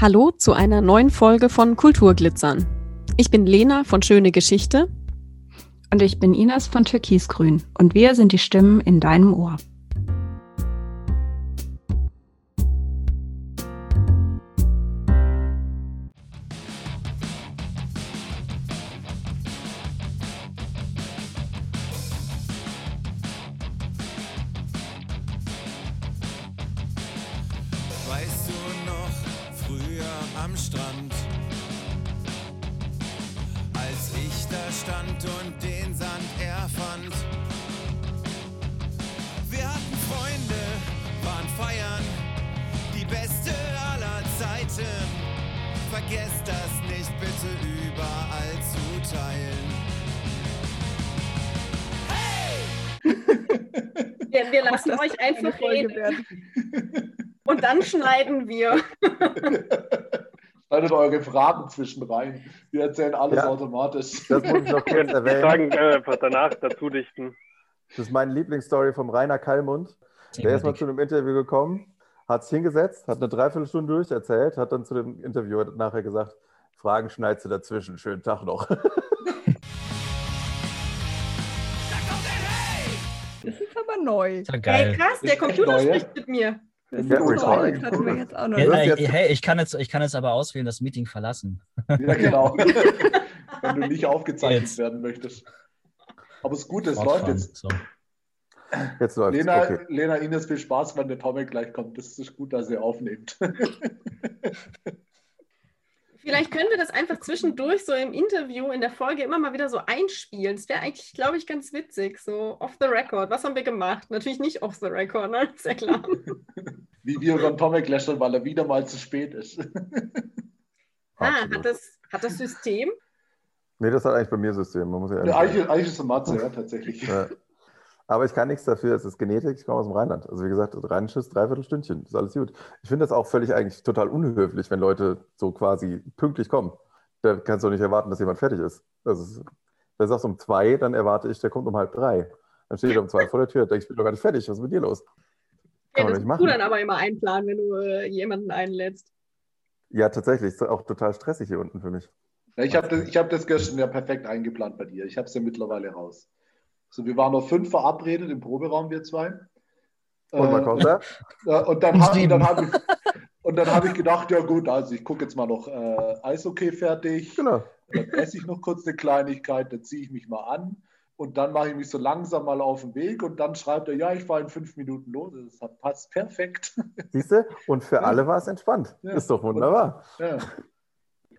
Hallo zu einer neuen Folge von Kulturglitzern. Ich bin Lena von Schöne Geschichte. Und ich bin Inas von Türkisgrün. Und wir sind die Stimmen in deinem Ohr. Schneiden wir. Schneidet eure Fragen zwischen rein. Wir erzählen alles Ja. automatisch. Das muss ich noch kurz Ich erwähnen. sagen, äh, einfach danach dazu dichten. Das ist meine Lieblingsstory vom Rainer Kallmund. Der ist mal zu einem Interview gekommen, hat sich hingesetzt, hat eine Dreiviertelstunde durcherzählt, hat dann zu dem Interviewer nachher gesagt, Fragen schneidest du dazwischen, schönen Tag noch. Das ist aber neu. Ist ja Hey, geil. krass, der Computer spricht mit mir. Ist äh, hey, ich kann, jetzt, ich kann jetzt aber auswählen, das Meeting verlassen. Ja, genau. Wenn du nicht aufgezeichnet Jetzt. werden möchtest. Aber es ist gut, es läuft jetzt. So. Jetzt läuft Lena, okay. Lena, Ines, viel Spaß, wenn der Tomek gleich kommt. Das ist gut, dass ihr aufnehmt. Vielleicht können wir das einfach zwischendurch so im Interview, in der Folge immer mal wieder so einspielen. Das wäre eigentlich, glaube ich, ganz witzig. So off the record. Was haben wir gemacht? Natürlich nicht off the record, ne? Ist ja klar. Wie wir über Tomek lästern, weil er wieder mal zu spät ist. Ah, hat das, hat das System? Nee, das hat eigentlich bei mir System. Man muss ja eigentlich, eigentlich ist es eine Matze, ja, tatsächlich. Ja. Aber ich kann nichts dafür, es ist Genetik, ich komme aus dem Rheinland. Also wie gesagt, rheinisches Dreiviertelstündchen, ist alles gut. Ich finde das auch völlig eigentlich total unhöflich, wenn Leute so quasi pünktlich kommen. Da kannst du nicht erwarten, dass jemand fertig ist. Das ist wenn du sagst um zwei, dann erwarte ich, der kommt um halb drei. Dann steht er um zwei vor der Tür, denke ich, ich bin doch gar nicht fertig, was ist mit dir los? Ja, Kann man das nicht machen. du dann aber immer einplanen, wenn du äh, jemanden einlädst. Ja, tatsächlich, ist auch total stressig hier unten für mich. Ja, ich habe das, ich hab das gestern ja perfekt eingeplant bei dir. Ich habe es ja mittlerweile raus. So, wir waren noch fünf verabredet im Proberaum, wir zwei. Und man Äh, kommt da, Ja, und dann habe sieben. hab ich, und dann hab ich gedacht, ja gut, also ich gucke jetzt mal noch äh, Eishockey fertig. genau. Dann esse ich noch kurz eine Kleinigkeit, dann ziehe ich mich mal an und dann mache ich mich so langsam mal auf den Weg und dann schreibt er, ja, ich fahre in fünf Minuten los. Das passt perfekt. Siehst du? Und für alle war es entspannt. Ja. Ist doch wunderbar. Ja.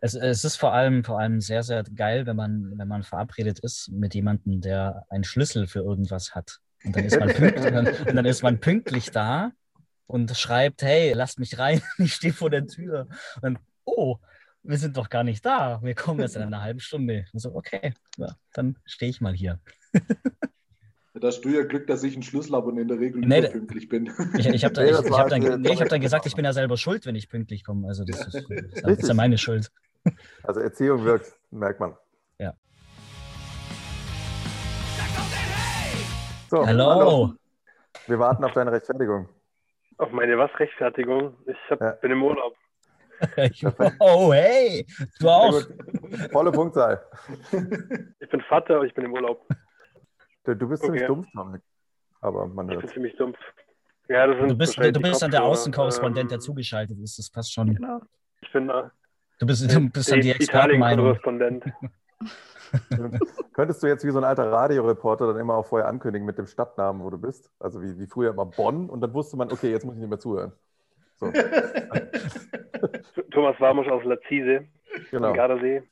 Es, es ist vor allem, vor allem sehr, sehr geil, wenn man, wenn man verabredet ist mit jemandem, der einen Schlüssel für irgendwas hat. Und dann ist man, pünktlich, und dann, und dann ist man pünktlich da und schreibt, hey, lasst mich rein, ich stehe vor der Tür. Und dann, oh, wir sind doch gar nicht da. Wir kommen jetzt in einer halben Stunde. Und so, okay, ja, dann stehe ich mal hier. Da hast du ja Glück, dass ich einen Schlüssel habe und in der Regel Nee, überpünktlich bin. Ich, ich habe Nee, hab dann, für- nee, hab dann gesagt, ich bin ja selber schuld, wenn ich pünktlich komme. Also das ist, das ist, ja- meine Schuld. Also Erziehung wirkt, merkt man. Ja. So, Hallo. Wir warten auf deine Rechtfertigung. Auf meine was Rechtfertigung? Ich hab, Ja. bin im Urlaub. Oh, hey, du auch. Volle Punktzahl. Ich bin Vater, ich bin im Urlaub. Du, du bist ziemlich Okay. dumm, Dominik. Aber man Ich bin hört. ziemlich dumpf. Ja, das sind Du bist, du, bist dann der. Außenkorrespondent, der Ähm, zugeschaltet ist. Das passt schon. Genau. Ich bin äh, Du bist, du bist dann die Expertenmeinung. Könntest du jetzt wie so ein alter Radioreporter dann immer auch vorher ankündigen mit dem Stadtnamen, wo du bist? Also wie, wie früher immer Bonn und dann wusste man, okay, jetzt muss ich nicht mehr zuhören. So, Thomas Warmusch aus Lazise, genau. Gardasee.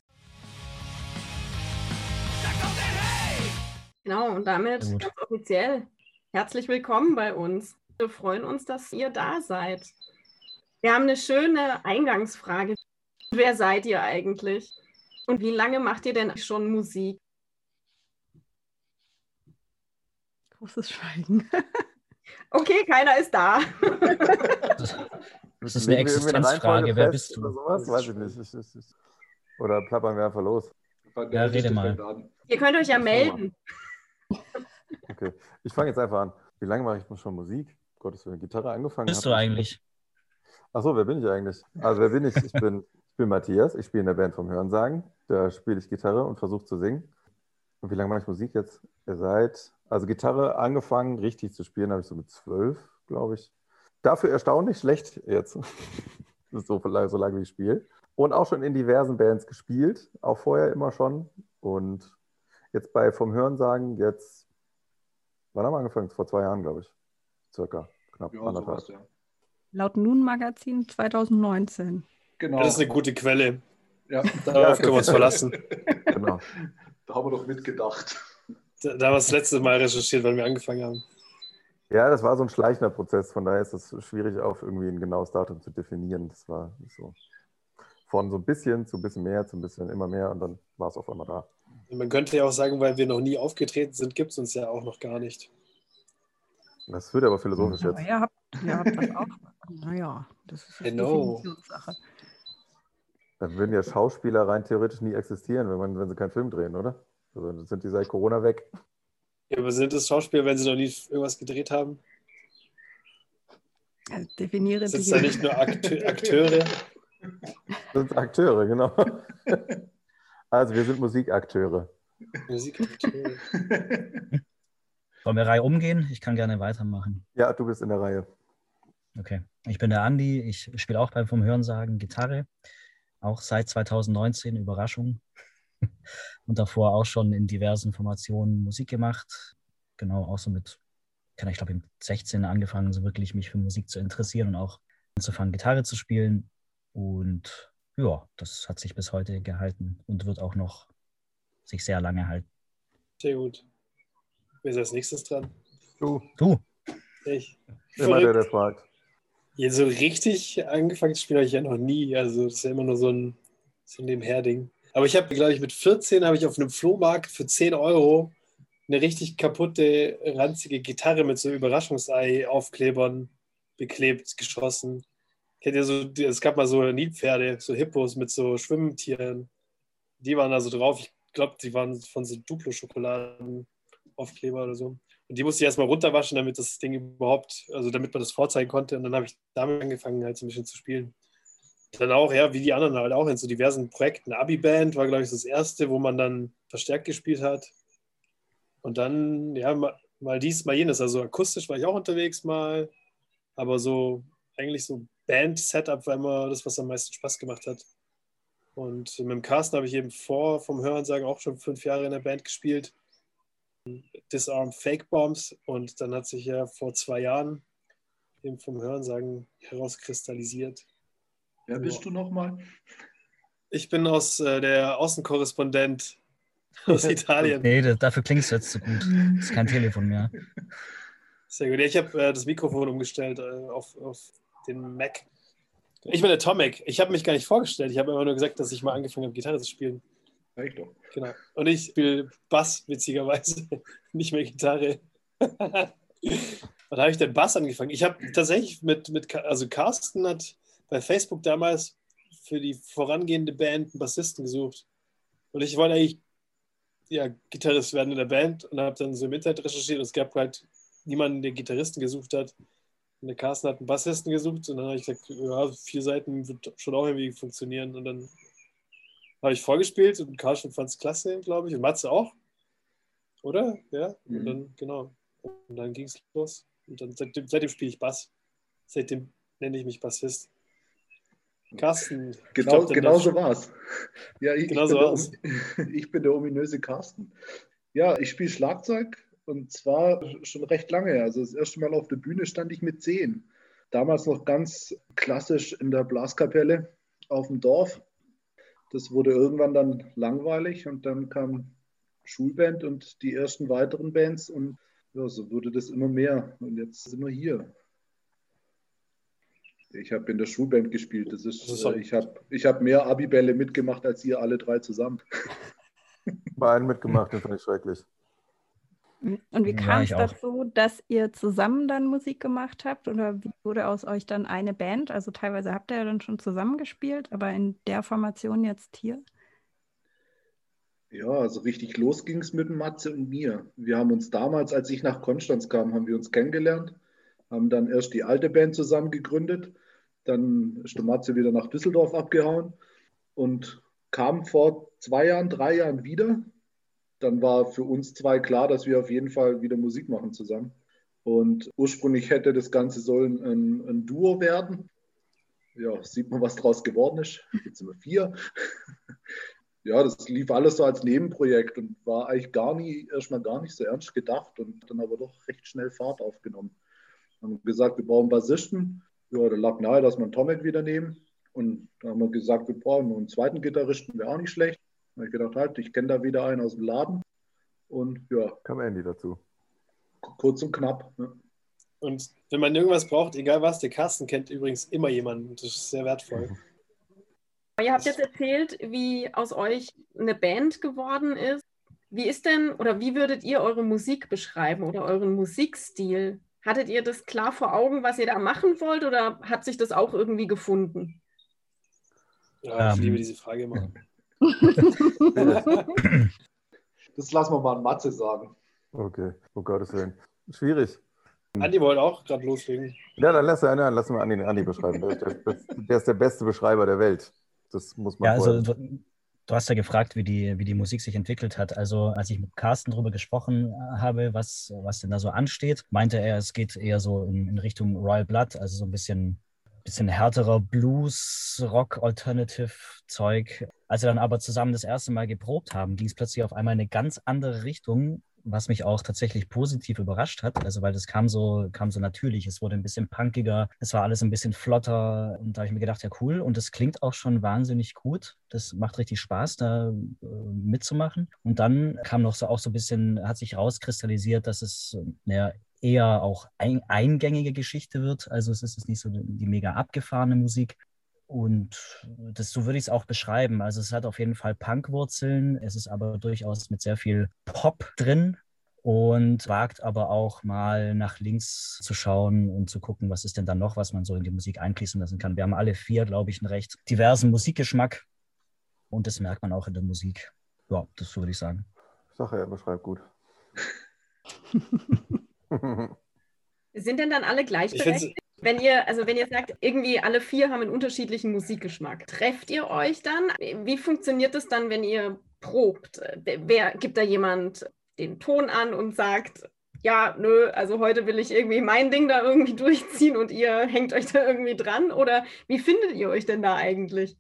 Genau, und damit gut. ganz offiziell herzlich willkommen bei uns. Wir freuen uns, dass ihr da seid. Wir haben eine schöne Eingangsfrage. Wer seid ihr eigentlich? Und wie lange macht ihr denn schon Musik? Großes Schweigen. Okay, keiner ist da. Das ist eine Existenzfrage. Wer bist Oder du? sowas? Weiß ich nicht. Ich, ich, ich. Oder plappern wir einfach los. Ja, rede mal. Ihr könnt euch ja melden. Okay. Ich fange jetzt einfach an. Wie lange mache ich schon Musik? Gottes Willen, Gitarre angefangen. Bist du ich- eigentlich? Achso, wer bin ich eigentlich? Also, wer bin ich? Ich bin, bin Matthias. Ich spiele in der Band vom Hörensagen. Da spiele ich Gitarre und versuche zu singen. Und wie lange mache ich Musik jetzt? Ihr seid, also Gitarre angefangen, richtig zu spielen, habe ich so mit zwölf, glaube ich. Dafür erstaunlich schlecht jetzt. Das ist so, lange- so lange wie ich spiele. Und auch schon in diversen Bands gespielt, auch vorher immer schon. Und jetzt bei vom Hörensagen, jetzt, wann haben wir angefangen? Vor zwei Jahren, glaube ich. Circa, knapp Ja, anderthalb. sowas, ja. Laut Nun Magazin 2019. Genau. Das ist eine gute Quelle. ja. Darauf können wir uns verlassen. Genau. Da haben wir doch mitgedacht. Da, da haben wir das letzte Mal recherchiert, wann wir angefangen haben. Ja, das war so ein schleichender Prozess, von daher ist es schwierig, auf irgendwie ein genaues Datum zu definieren. Das war so von so ein bisschen zu ein bisschen mehr, zu ein bisschen immer mehr und dann war es auf einmal da. Man könnte ja auch sagen, weil wir noch nie aufgetreten sind, gibt es uns ja auch noch gar nicht. Das wird aber philosophisch jetzt. ihr habt, ihr habt das auch. Naja, das ist eine Genau. Definitionssache. Dann würden ja Schauspieler rein theoretisch nie existieren, wenn, man, wenn sie keinen Film drehen, oder? Also dann sind die seit Corona weg. Ja, aber sind das Schauspieler, wenn sie noch nie irgendwas gedreht haben? Also definiere Sind es ja nicht nur Akteu Akteure? Das sind Akteure, genau. Also wir sind Musikakteure. Musikakteure. Wollen wir Reihe umgehen? Ich kann gerne weitermachen. Ja, du bist in der Reihe. Okay. Ich bin der Andi. Ich spiele auch beim Vom Hörensagen Gitarre. Auch seit 2019, Überraschung. Und davor auch schon in diversen Formationen Musik gemacht. Genau, auch so mit, kann ich glaube, im 16 angefangen, so wirklich mich für Musik zu interessieren und auch anzufangen, Gitarre zu spielen. Und ja, das hat sich bis heute gehalten und wird auch noch sich sehr lange halten. Sehr gut. Wer ist als nächstes dran? Du, Du, Ich. immer der, der Verrückt. fragt. Ja, so richtig angefangen zu spielen habe ich ja noch nie. Also das ist ja immer nur so ein, so ein Nebenherding. Aber ich habe, glaube ich, mit 14 habe ich auf einem Flohmarkt für 10 Euro eine richtig kaputte, ranzige Gitarre mit so Überraschungsei-Aufklebern beklebt, geschossen. Kennt ihr so, es gab mal so Nilpferde, so Hippos mit so Schwimmtieren. Die waren da so drauf. Ich glaube, die waren von so Duplo-Schokoladen-Aufkleber oder so. Und die musste ich erstmal runterwaschen, damit das Ding überhaupt, also damit man das vorzeigen konnte. Und dann habe ich damit angefangen, halt so ein bisschen zu spielen. Dann auch, ja, wie die anderen halt auch in so diversen Projekten. Abi-Band war, glaube ich, das erste, wo man dann verstärkt gespielt hat. Und dann, ja, mal, mal dies, mal jenes. Also akustisch war ich auch unterwegs mal. Aber so, eigentlich so Band-Setup war immer das, was am meisten Spaß gemacht hat. Und mit dem Carsten habe ich eben vor, vom Hören sagen, auch schon fünf Jahre in der Band gespielt. Disarm Fake Bombs. Und dann hat sich ja vor zwei Jahren eben vom Hörensagen herauskristallisiert. Wer bist du nochmal? Ich bin aus äh, der Außenkorrespondent aus Italien. nee, da- dafür klingst du jetzt zu gut. Das ist kein Telefon mehr. Sehr gut. Ja, ich habe äh, das Mikrofon umgestellt äh, auf, auf den Mac. Ich bin der Tomek. Ich habe mich gar nicht vorgestellt. Ich habe immer nur gesagt, dass ich mal angefangen habe, Gitarre zu spielen. Reicht doch. Genau. Und ich spiele Bass, witzigerweise. Nicht mehr Gitarre. Wann habe ich denn Bass angefangen? Ich habe tatsächlich mit, mit, also Carsten hat bei Facebook damals für die vorangehende Band einen Bassisten gesucht. Und ich wollte eigentlich ja, Gitarrist werden in der Band und habe dann so im Internet recherchiert und es gab halt niemanden, der Gitarristen gesucht hat. Und der Carsten hat einen Bassisten gesucht und dann habe ich gesagt, ja, vier Seiten wird schon auch irgendwie funktionieren. Und dann habe ich vorgespielt und Carsten fand es klasse, glaube ich, und Matze auch. Oder? Ja, und Mhm. dann, genau. Und dann ging es los. Und dann seitdem, seitdem spiele ich Bass. Seitdem nenne ich mich Bassist. Carsten. Genau, glaub, der- genau so war's. Ja, ich, Genau ich, bin der, war's. om- ich bin der ominöse Carsten. Ja, ich spiele Schlagzeug und zwar schon recht lange. Also das erste Mal auf der Bühne stand ich mit zehn. Damals noch ganz klassisch in der Blaskapelle auf dem Dorf. Das wurde irgendwann dann langweilig und dann kam Schulband und die ersten weiteren Bands und ja, so wurde das immer mehr. Und jetzt sind wir hier. Ich habe in der Schulband gespielt. Das ist, Das ist äh, ich habe ich hab mehr Abibälle mitgemacht als ihr alle drei zusammen. Bei einem mitgemacht, den fand ich schrecklich. Und wie kam es dazu, dass ihr zusammen dann Musik gemacht habt? Oder wie wurde aus euch dann eine Band? Also teilweise habt ihr ja dann schon zusammengespielt, aber in der Formation jetzt hier? Ja, also richtig los ging es mit Matze und mir. Wir haben uns damals, als ich nach Konstanz kam, haben wir uns kennengelernt, haben dann erst die alte Band zusammen gegründet, dann ist der Matze wieder nach Düsseldorf abgehauen und kam vor zwei Jahren, drei Jahren wieder. Dann war für uns zwei klar, dass wir auf jeden Fall wieder Musik machen zusammen. Und ursprünglich hätte das Ganze sollen ein, ein Duo werden. Ja, sieht man, was draus geworden ist. Jetzt sind wir vier. ja, das lief alles so als Nebenprojekt und war eigentlich gar nie, erstmal gar nicht so ernst gedacht und dann aber doch recht schnell Fahrt aufgenommen. Haben gesagt, wir brauchen Bassisten. Ja, da lag nahe, dass wir einen Tomek wieder nehmen. Und dann haben wir gesagt, wir brauchen einen zweiten Gitarristen, wäre auch nicht schlecht. Da habe ich gedacht, halt, ich kenne da wieder einen aus dem Laden. Und ja, Kam Andy dazu. kurz und knapp. Ne? Und wenn man irgendwas braucht, egal was, der Carsten kennt übrigens immer jemanden. Das ist sehr wertvoll. Ihr habt jetzt erzählt, wie aus euch eine Band geworden ist. Wie ist denn oder wie würdet ihr eure Musik beschreiben oder euren Musikstil? Hattet ihr das klar vor Augen, was ihr da machen wollt oder hat sich das auch irgendwie gefunden? Ja, ich Ähm, liebe diese Frage immer. Das lassen wir mal an Matze sagen. Okay, um Gottes Willen. Schwierig. Andi wollte auch gerade loslegen. Ja, dann lass, dann lass mal Andi, Andi beschreiben. Der, der, der, ist der beste Beschreiber der Welt. Das muss man Ja, also du, du hast ja gefragt, wie die, wie die Musik sich entwickelt hat. Also als ich mit Carsten darüber gesprochen habe, was, was denn da so ansteht, meinte er, es geht eher so in, in Richtung Royal Blood, also so ein bisschen, bisschen härterer Blues, Rock, Alternative-Zeug. Als wir dann aber zusammen das erste Mal geprobt haben, ging es plötzlich auf einmal in eine ganz andere Richtung, was mich auch tatsächlich positiv überrascht hat. Also weil das kam so, kam so natürlich. Es wurde ein bisschen punkiger, es war alles ein bisschen flotter. Und da habe ich mir gedacht, ja cool. Und das klingt auch schon wahnsinnig gut. Das macht richtig Spaß, da äh, mitzumachen. Und dann kam noch so auch so ein bisschen, hat sich rauskristallisiert, dass es ja, eher auch ein, eingängige Geschichte wird. Also es ist jetzt nicht so die mega abgefahrene Musik. Und das, so würde ich es auch beschreiben. Also es hat auf jeden Fall Punkwurzeln, es ist aber durchaus mit sehr viel Pop drin und wagt aber auch mal nach links zu schauen und zu gucken, was ist denn da noch, was man so in die Musik einfließen lassen kann. Wir haben alle vier, glaube ich, einen recht diversen Musikgeschmack und das merkt man auch in der Musik. Ja, das würde ich sagen. Sache, er beschreibt gut. Sind denn dann alle Ich gleichberechtigt? Wenn ihr, also wenn ihr sagt, irgendwie alle vier haben einen unterschiedlichen Musikgeschmack, trefft ihr euch dann? Wie funktioniert das dann, wenn ihr probt? Wer gibt da jemand den Ton an und sagt, ja, nö, also heute will ich irgendwie mein Ding da irgendwie durchziehen und ihr hängt euch da irgendwie dran? Oder wie findet ihr euch denn da eigentlich?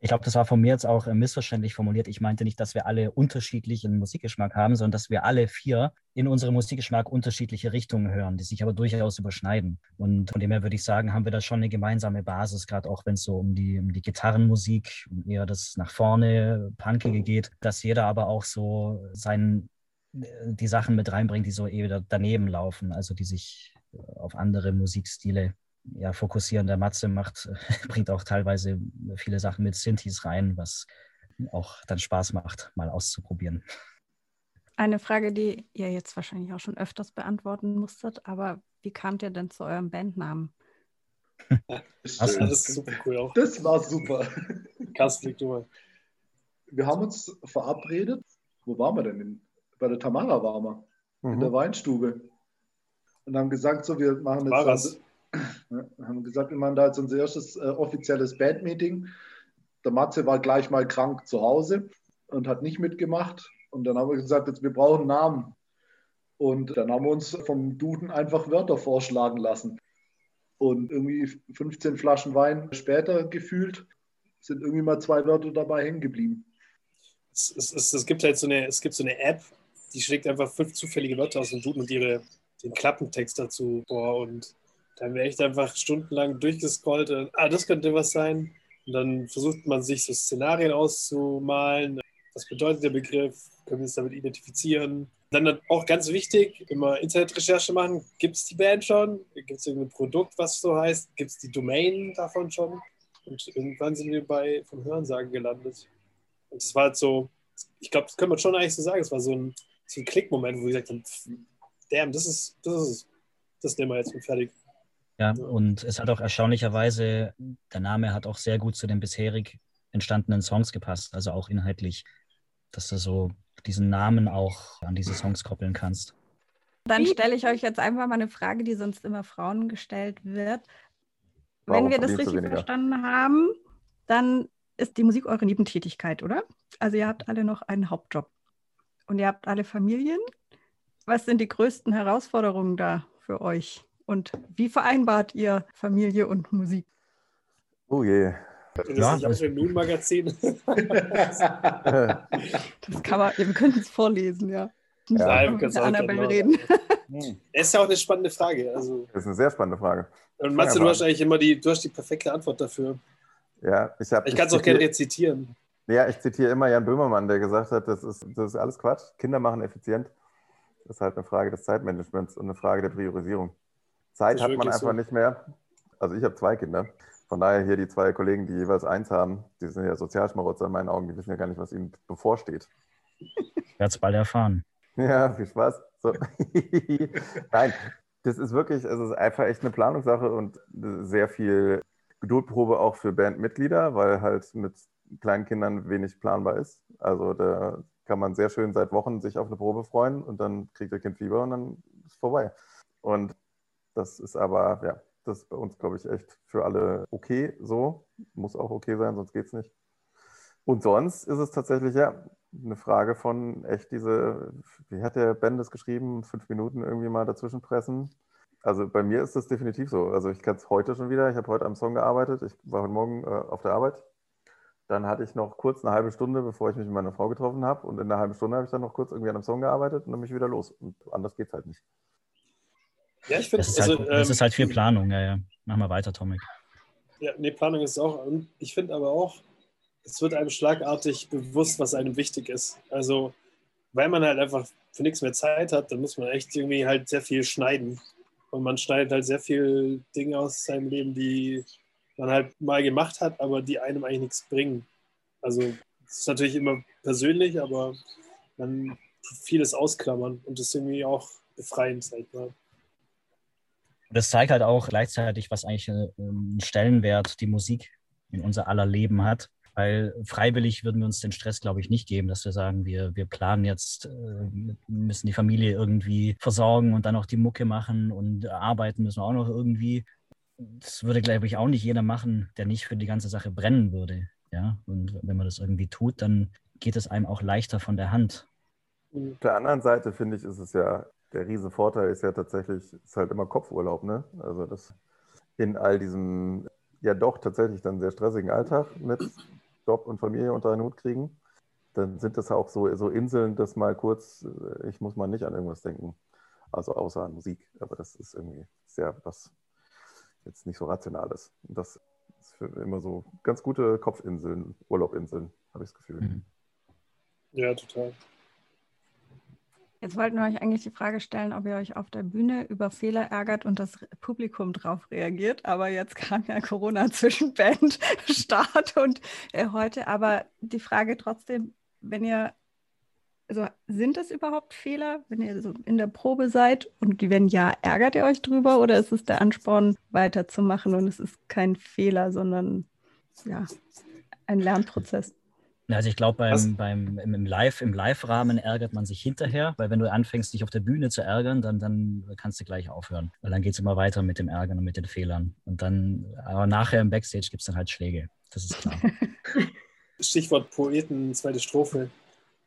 Ich glaube, das war von mir jetzt auch äh, missverständlich formuliert. Ich meinte nicht, dass wir alle unterschiedlichen Musikgeschmack haben, sondern dass wir alle vier in unserem Musikgeschmack unterschiedliche Richtungen hören, die sich aber durchaus überschneiden. Und von dem her würde ich sagen, haben wir da schon eine gemeinsame Basis, gerade auch wenn es so um die, um die Gitarrenmusik, eher das nach vorne, Punkige geht, dass jeder aber auch so sein, die Sachen mit reinbringt, die so eher daneben laufen, also die sich äh, auf andere Musikstile ja, fokussieren. Der Matze macht, bringt auch teilweise viele Sachen mit Synthes rein, was auch dann Spaß macht, mal auszuprobieren. Eine Frage, die ihr jetzt wahrscheinlich auch schon öfters beantworten musstet, aber wie kamt ihr denn zu eurem Bandnamen? Das, du- das ist super cool auch. das war super. Carsten, du mal. Wir haben uns verabredet. Wo waren wir denn? Bei der Tamara waren wir. In der Mhm. Weinstube. Und haben gesagt, so, wir machen jetzt. War was? Ja, haben gesagt, wir machen da jetzt unser erstes äh, offizielles Bandmeeting. Der Matze war gleich mal krank zu Hause und hat nicht mitgemacht. Und dann haben wir gesagt, jetzt, wir brauchen Namen. Und dann haben wir uns vom Duden einfach Wörter vorschlagen lassen. Und irgendwie 15 Flaschen Wein später gefühlt sind irgendwie mal zwei Wörter dabei hängen geblieben. Es, es, es, es gibt halt so eine, es gibt so eine App, die schlägt einfach fünf zufällige Wörter aus dem Duden und ihre, den Klappentext dazu vor. Und da haben wir echt einfach stundenlang durchgescrollt. Und, ah, das könnte was sein. Und dann versucht man sich so Szenarien auszumalen. Was bedeutet der Begriff? Können wir uns damit identifizieren? Dann auch ganz wichtig, immer Internetrecherche machen. Gibt es die Band schon? Gibt es irgendein Produkt, was so heißt? Gibt es die Domain davon schon? Und irgendwann sind wir bei vom Hörensagen gelandet. Und es war halt so, ich glaube, das kann man schon eigentlich so sagen, es war so ein so ein Klickmoment, wo ich gesagt habe, damn, das ist, das ist, das nehmen wir jetzt und fertig. Ja, und es hat auch erstaunlicherweise, der Name hat auch sehr gut zu den bisherig entstandenen Songs gepasst, also auch inhaltlich, dass du so diesen Namen auch an diese Songs koppeln kannst. Dann stelle ich euch jetzt einfach mal eine Frage, die sonst immer Frauen gestellt wird. Warum Wenn wir das richtig weniger? verstanden haben, dann ist die Musik eure Nebentätigkeit, oder? Also ihr habt alle noch einen Hauptjob und ihr habt alle Familien. Was sind die größten Herausforderungen da für euch? Und wie vereinbart ihr Familie und Musik? Oh je. Das Ja, ist nicht auch das- im Moon-Magazin. Das kann man, ihr könnt es vorlesen, ja. Ja, wir mit können's der auch Annabelle reden. Hm, Es ist ja auch eine spannende Frage. Also, Das ist eine sehr spannende Frage. und Matze, du hast eigentlich immer die, du hast die perfekte Antwort dafür. Ja, ich habe. Ich kann es auch gerne rezitieren. Ja, ich zitiere immer Jan Böhmermann, der gesagt hat, das ist, das ist alles Quatsch. Kinder machen effizient. Das ist halt eine Frage des Zeitmanagements und eine Frage der Priorisierung. Zeit hat man einfach so. nicht mehr. Also ich habe zwei Kinder. Von daher hier die zwei Kollegen, die jeweils eins haben, die sind ja Sozialschmarotzer in meinen Augen, die wissen ja gar nicht, was ihnen bevorsteht. Ich werde es bald erfahren. Ja, viel Spaß. So. Nein, das ist wirklich, es ist einfach echt eine Planungssache und sehr viel Geduldprobe auch für Bandmitglieder, weil halt mit kleinen Kindern wenig planbar ist. Also da kann man sehr schön seit Wochen sich auf eine Probe freuen und dann kriegt der Kind Fieber und dann ist vorbei. Und das ist aber, ja, das ist bei uns, glaube ich, echt für alle okay so. Muss auch okay sein, sonst geht es nicht. Und sonst ist es tatsächlich, ja, eine Frage von echt diese, wie hat der Ben das geschrieben, fünf Minuten irgendwie mal dazwischen pressen. Also bei mir ist das definitiv so. Also ich kann es heute schon wieder. Ich habe heute am Song gearbeitet. Ich war heute Morgen äh, auf der Arbeit. Dann hatte ich noch kurz eine halbe Stunde, bevor ich mich mit meiner Frau getroffen habe. Und in einer halben Stunde habe ich dann noch kurz irgendwie an einem Song gearbeitet und dann bin ich wieder los. Und anders geht es halt nicht. Ja, ich finde, Das ist, also, halt, das ähm, ist halt viel Planung, ja, ja. Mach mal weiter, Tomek. Ja, nee, Planung ist auch. Ich finde aber auch, es wird einem schlagartig bewusst, was einem wichtig ist. Also, weil man halt einfach für nichts mehr Zeit hat, dann muss man echt irgendwie halt sehr viel schneiden. Und man schneidet halt sehr viel Dinge aus seinem Leben, die man halt mal gemacht hat, aber die einem eigentlich nichts bringen. Also, es ist natürlich immer persönlich, aber man vieles ausklammern und das ist irgendwie auch befreiend, sag ich mal. Das zeigt halt auch gleichzeitig, was eigentlich äh, einen Stellenwert die Musik in unser aller Leben hat. Weil freiwillig würden wir uns den Stress, glaube ich, nicht geben, dass wir sagen, wir, wir planen jetzt, äh, müssen die Familie irgendwie versorgen und dann auch die Mucke machen und arbeiten müssen wir auch noch irgendwie. Das würde, glaube ich, auch nicht jeder machen, der nicht für die ganze Sache brennen würde. Ja, und wenn man das irgendwie tut, dann geht es einem auch leichter von der Hand. Auf der anderen Seite finde ich, ist es ja, der riesen Vorteil ist ja tatsächlich, ist halt immer Kopfurlaub, ne? Also das in all diesem ja doch tatsächlich dann sehr stressigen Alltag mit Job und Familie unter einen Hut kriegen, dann sind das auch so, so Inseln, dass mal kurz, äh, ich muss mal nicht an irgendwas denken. Also außer an Musik. Aber das ist irgendwie sehr was jetzt nicht so Rationales. Und das ist für immer so ganz gute Kopfinseln, Urlaubinseln, habe ich das Gefühl. Mhm. Ja, total. Jetzt wollten wir euch eigentlich die Frage stellen, ob ihr euch auf der Bühne über Fehler ärgert und das Publikum drauf reagiert. Aber jetzt kam ja Corona zwischen Band, Start und äh, heute. Aber die Frage trotzdem, wenn ihr, also sind das überhaupt Fehler, wenn ihr so in der Probe seid? Und wenn ja, ärgert ihr euch drüber oder ist es der Ansporn, weiterzumachen und es ist kein Fehler, sondern ja, ein Lernprozess? Also ich glaube, beim, beim, im, im Live, im Live-Rahmen ärgert man sich hinterher, weil wenn du anfängst, dich auf der Bühne zu ärgern, dann, dann kannst du gleich aufhören. Weil dann geht es immer weiter mit dem Ärgern und mit den Fehlern. Und dann, aber nachher im Backstage gibt es dann halt Schläge. Das ist klar. Stichwort Poeten, zweite Strophe.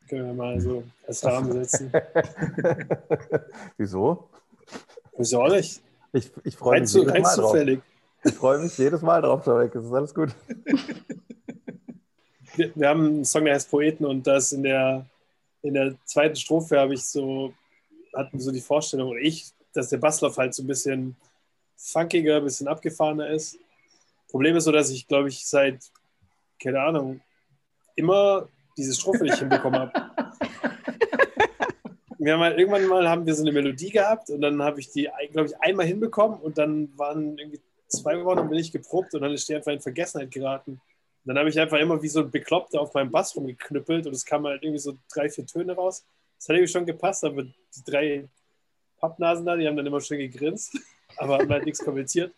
Können wir mal so als Rahmen setzen. Wieso? Ja auch nicht. Ich, ich freue mich zu, jedes rein Mal drauf. Ich freue mich jedes Mal drauf, Tarek. Es ist alles gut. Wir, haben einen Song, der heißt Poeten und das in der, in der zweiten Strophe habe ich so, hatten so die Vorstellung, und ich, dass der Basslauf halt so ein bisschen funkiger, ein bisschen abgefahrener ist. Problem ist so, dass ich, glaube ich, seit, keine Ahnung, immer diese Strophe nicht hinbekommen habe. Wir haben halt, irgendwann mal haben wir so eine Melodie gehabt und dann habe ich die, glaube ich, einmal hinbekommen und dann waren irgendwie zwei Wochen und bin ich geprobt und dann ist die einfach in Vergessenheit geraten. Dann habe ich einfach immer wie so ein Bekloppter auf meinem Bass rumgeknüppelt und es kamen halt irgendwie so drei, vier Töne raus. Das hat irgendwie schon gepasst, aber die drei Pappnasen da, die haben dann immer schön gegrinst, aber haben halt nichts kommentiert.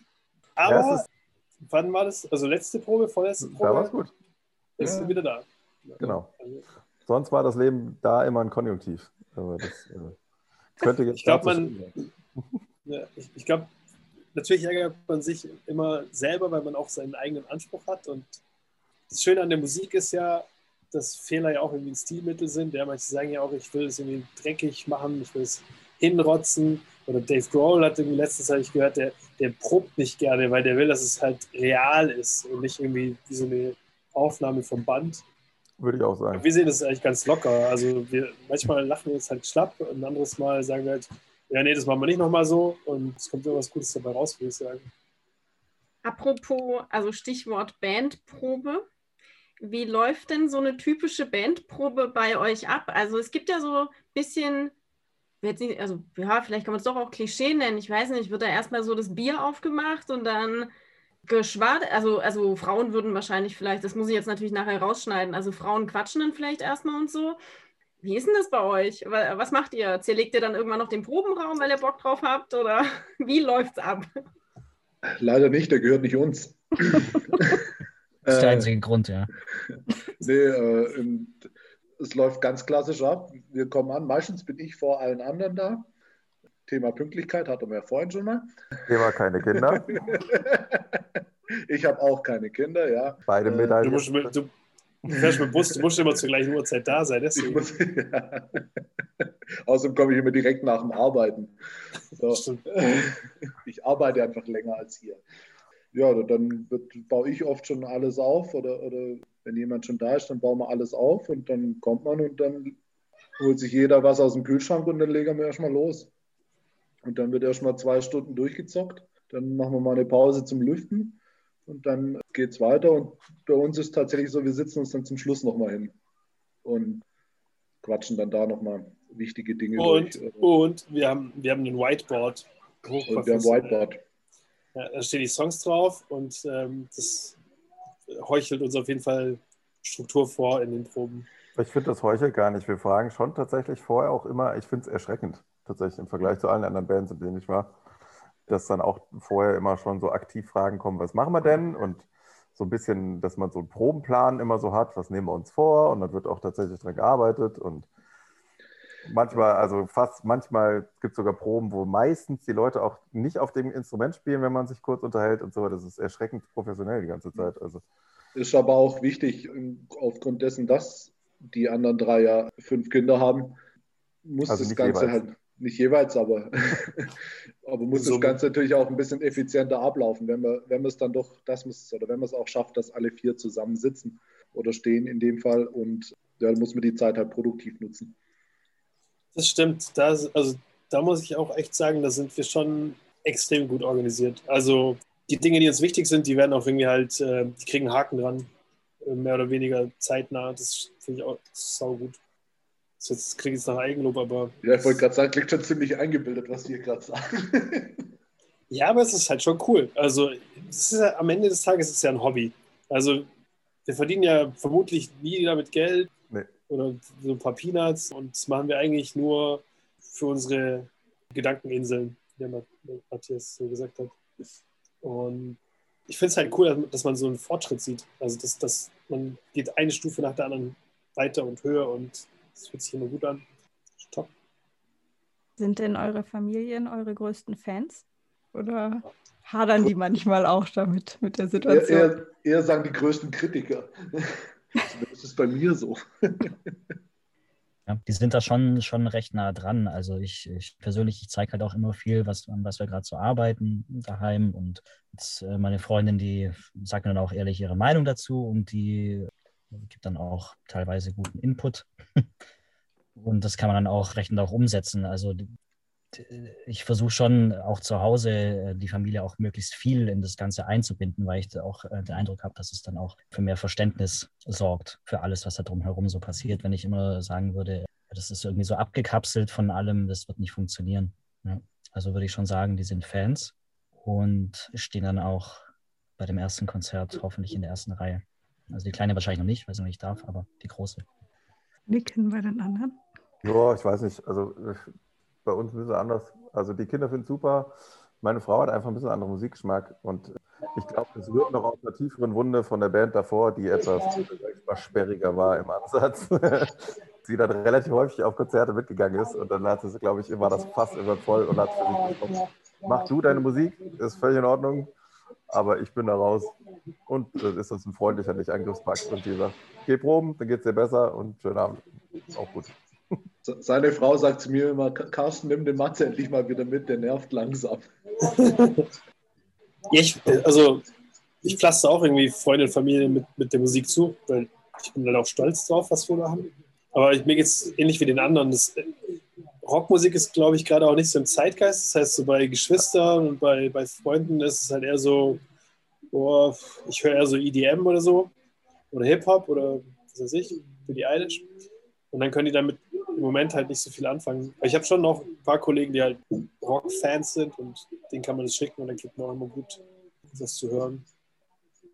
Aber Ja, ist- wann war das? Also letzte Probe, vorletzte Probe? Da war es gut. Ist Ja. wieder da. Genau. Also, Sonst war das Leben da immer ein Konjunktiv. Aber das äh, könnte jetzt Ich glaub, dazu man-. Ja, ich, ich glaube, natürlich ärgert man sich immer selber, weil man auch seinen eigenen Anspruch hat. Und das Schöne an der Musik ist ja, dass Fehler ja auch irgendwie ein Stilmittel sind. Ja, manche sagen ja auch, ich will es irgendwie dreckig machen, ich will es hinrotzen. Oder Dave Grohl hat irgendwie letztens, habe ich gehört, der, der probt nicht gerne, weil der will, dass es halt real ist und nicht irgendwie wie so eine Aufnahme vom Band. Würde ich auch sagen. Wir sehen das eigentlich ganz locker. Also wir, manchmal lachen wir uns halt schlapp und ein anderes Mal sagen wir halt, ja, nee, das machen wir nicht nochmal so und es kommt immer was Gutes dabei raus, würde ich sagen. Apropos, also Stichwort Bandprobe. Wie läuft denn so eine typische Bandprobe bei euch ab? Also es gibt ja so ein bisschen, nicht, also ja, vielleicht kann man es doch auch Klischee nennen. Ich weiß nicht, wird da erstmal so das Bier aufgemacht und dann geschwad, also, also Frauen würden wahrscheinlich vielleicht, das muss ich jetzt natürlich nachher rausschneiden, also Frauen quatschen dann vielleicht erstmal und so. Wie ist denn das bei euch? Wa- Was macht ihr? Zerlegt ihr dann irgendwann noch den Probenraum, weil ihr Bock drauf habt? Oder wie läuft's ab? Leider nicht, der gehört nicht uns. Das ist der Äh, einzige Grund, ja. Nee, äh, es läuft ganz klassisch ab. Wir kommen an, meistens bin ich vor allen anderen da. Thema Pünktlichkeit hatten wir ja vorhin schon mal. Thema keine Kinder. ich habe auch keine Kinder, ja. Beide Äh, Du, Medaillen. musst mit, du fährst mit Bus, du musst immer zur gleichen Uhrzeit da sein. Deswegen. muss, ja. Außerdem komme ich immer direkt nach dem Arbeiten. So. Ich arbeite einfach länger als ihr. Ja, dann wird, baue ich oft schon alles auf oder, oder wenn jemand schon da ist, dann bauen wir alles auf und dann kommt man und dann holt sich jeder was aus dem Kühlschrank und dann legen wir erstmal los. Und dann wird erstmal zwei Stunden durchgezockt. Dann machen wir mal eine Pause zum Lüften und dann geht es weiter. Und bei uns ist tatsächlich so, wir sitzen uns dann zum Schluss nochmal hin und quatschen dann da nochmal wichtige Dinge Und, durch. und wir, haben, wir haben ein Whiteboard. Und wir haben Whiteboard. Ja, da stehen die Songs drauf und ähm, das heuchelt uns auf jeden Fall Struktur vor in den Proben. Ich finde das heuchelt gar nicht. Wir fragen schon tatsächlich vorher auch immer, ich finde es erschreckend, tatsächlich im Vergleich zu allen anderen Bands, in denen ich war, dass dann auch vorher immer schon so aktiv Fragen kommen, was machen wir denn? Und so ein bisschen, dass man so einen Probenplan immer so hat, was nehmen wir uns vor? Und dann wird auch tatsächlich dran gearbeitet und manchmal, also fast manchmal gibt es sogar Proben, wo meistens die Leute auch nicht auf dem Instrument spielen, wenn man sich kurz unterhält und so. Das ist erschreckend professionell die ganze Zeit. Also Ist aber auch wichtig, aufgrund dessen, dass die anderen drei ja fünf Kinder haben, muss Also das nicht Ganze jeweils. halt nicht jeweils, aber, aber muss das Summe. Ganze natürlich auch ein bisschen effizienter ablaufen, wenn wir, wenn wir es dann doch, das muss, oder wenn wir es auch schafft, dass alle vier zusammen sitzen oder stehen in dem Fall und da muss man die Zeit halt produktiv nutzen. Das stimmt. Da, also, da muss ich auch echt sagen, da sind wir schon extrem gut organisiert. Also die Dinge, die uns wichtig sind, die werden auch irgendwie halt, äh, die kriegen Haken dran, äh, mehr oder weniger zeitnah. Das finde ich auch sau gut. Das jetzt kriege ich jetzt nach Eigenlob, aber Ja, ich wollte gerade sagen, klingt schon ziemlich eingebildet, was die hier gerade sagen. ja, aber es ist halt schon cool. Also es ist ja, am Ende des Tages ist es ja ein Hobby. Also wir verdienen ja vermutlich nie damit Geld Nee. Oder so ein paar Peanuts und das machen wir eigentlich nur für unsere Gedankeninseln, wie der Mat- Matthias so gesagt hat. Und ich finde es halt cool, dass man so einen Fortschritt sieht. Also dass, dass man geht eine Stufe nach der anderen weiter und höher und das fühlt sich immer gut an. Top. Sind denn eure Familien eure größten Fans? Oder hadern die manchmal auch damit, mit der Eher, Situation? eher, eher sagen die größten Kritiker. Ist bei mir so. Ja, die sind da schon, schon recht nah dran. Also ich, ich persönlich, ich zeige halt auch immer viel, was, an was wir gerade so arbeiten daheim. Und jetzt, äh, meine Freundin, die sagt mir dann auch ehrlich ihre Meinung dazu und die gibt dann auch teilweise guten Input. Und das kann man dann auch recht auch umsetzen. Also ich versuche schon auch zu Hause äh, die Familie auch möglichst viel in das Ganze einzubinden, weil ich auch äh, den Eindruck habe, dass es dann auch für mehr Verständnis sorgt für alles, was da drumherum so passiert. Wenn ich immer sagen würde, das ist irgendwie so abgekapselt von allem, das wird nicht funktionieren. Ja. Also würde ich schon sagen, die sind Fans und stehen dann auch bei dem ersten Konzert hoffentlich in der ersten Reihe. Also die kleine wahrscheinlich noch nicht, weil sie noch nicht darf, aber die große. Nicken bei den anderen. Ja, ich weiß nicht. Also äh, bei uns ein bisschen anders. Also die Kinder finden es super. Meine Frau hat einfach ein bisschen anderen Musikgeschmack und ich glaube, es rührt noch aus einer tieferen Wunde von der Band davor, die etwas, etwas sperriger war im Ansatz. sie dann relativ häufig auf Konzerte mitgegangen ist und dann hat sie, glaube ich, immer das Fass immer voll und hat für sich gesprochen. Mach du deine Musik, ist völlig in Ordnung, aber ich bin da raus. Und das ist uns ein freundlicher, nicht Angriffspakt und die sagt, geh proben, dann geht es dir besser und schönen Abend. Auch gut. Seine Frau sagt zu mir immer, Carsten, nimm den Matze endlich mal wieder mit, der nervt langsam. ich, also, ich pflaster auch irgendwie Freunde und Familie mit, mit der Musik zu, weil ich bin dann auch stolz drauf, was wir da haben. Aber ich, mir geht es ähnlich wie den anderen. Das, Rockmusik ist, glaube ich, gerade auch nicht so im Zeitgeist. Das heißt, so bei Geschwistern und bei, bei Freunden ist es halt eher so, boah, ich höre eher so EDM oder so. Oder Hip-Hop oder was weiß ich, für die Eilish. Und dann können die damit im Moment halt nicht so viel anfangen. Ich habe schon noch ein paar Kollegen, die halt Rock-Fans sind und denen kann man das schicken und dann kriegt man auch immer gut das zu hören.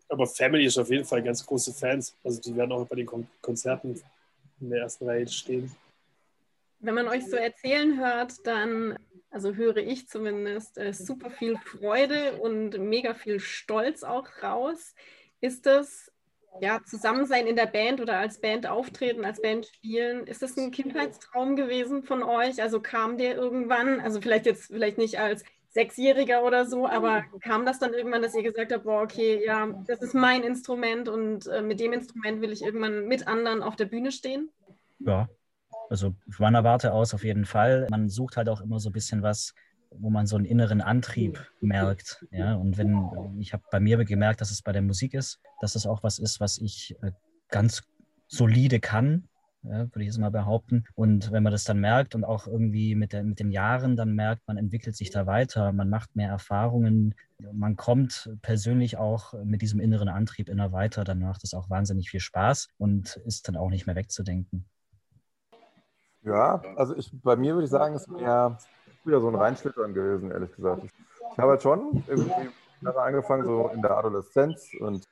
Aber Family ist auf jeden Fall ganz große Fans. Also die werden auch bei den Kon Konzerten in der ersten Reihe stehen. Wenn man euch so erzählen hört, dann, also höre ich zumindest, äh, super viel Freude und mega viel Stolz auch raus. Ist das ja, Zusammensein in der Band oder als Band auftreten, als Band spielen, ist das ein Kindheitstraum gewesen von euch? Also kam der irgendwann, also vielleicht jetzt vielleicht nicht als Sechsjähriger oder so, aber kam das dann irgendwann, dass ihr gesagt habt, boah, okay, ja, das ist mein Instrument und äh, mit dem Instrument will ich irgendwann mit anderen auf der Bühne stehen? Ja, also von meiner Warte aus auf jeden Fall. Man sucht halt auch immer so ein bisschen was, wo man so einen inneren Antrieb merkt. Ja, und wenn ich habe bei mir gemerkt, dass es bei der Musik ist, dass es auch was ist, was ich äh, ganz solide kann, ja, würde ich jetzt mal behaupten. Und wenn man das dann merkt und auch irgendwie mit, der, mit den Jahren dann merkt, man entwickelt sich da weiter, man macht mehr Erfahrungen, man kommt persönlich auch mit diesem inneren Antrieb immer weiter, dann macht es auch wahnsinnig viel Spaß und ist dann auch nicht mehr wegzudenken. Ja, also ich, bei mir würde ich sagen, ist mehr wieder so ein Reinschlittern gewesen, ehrlich gesagt. Ich habe halt schon irgendwie angefangen, so in der Adoleszenz und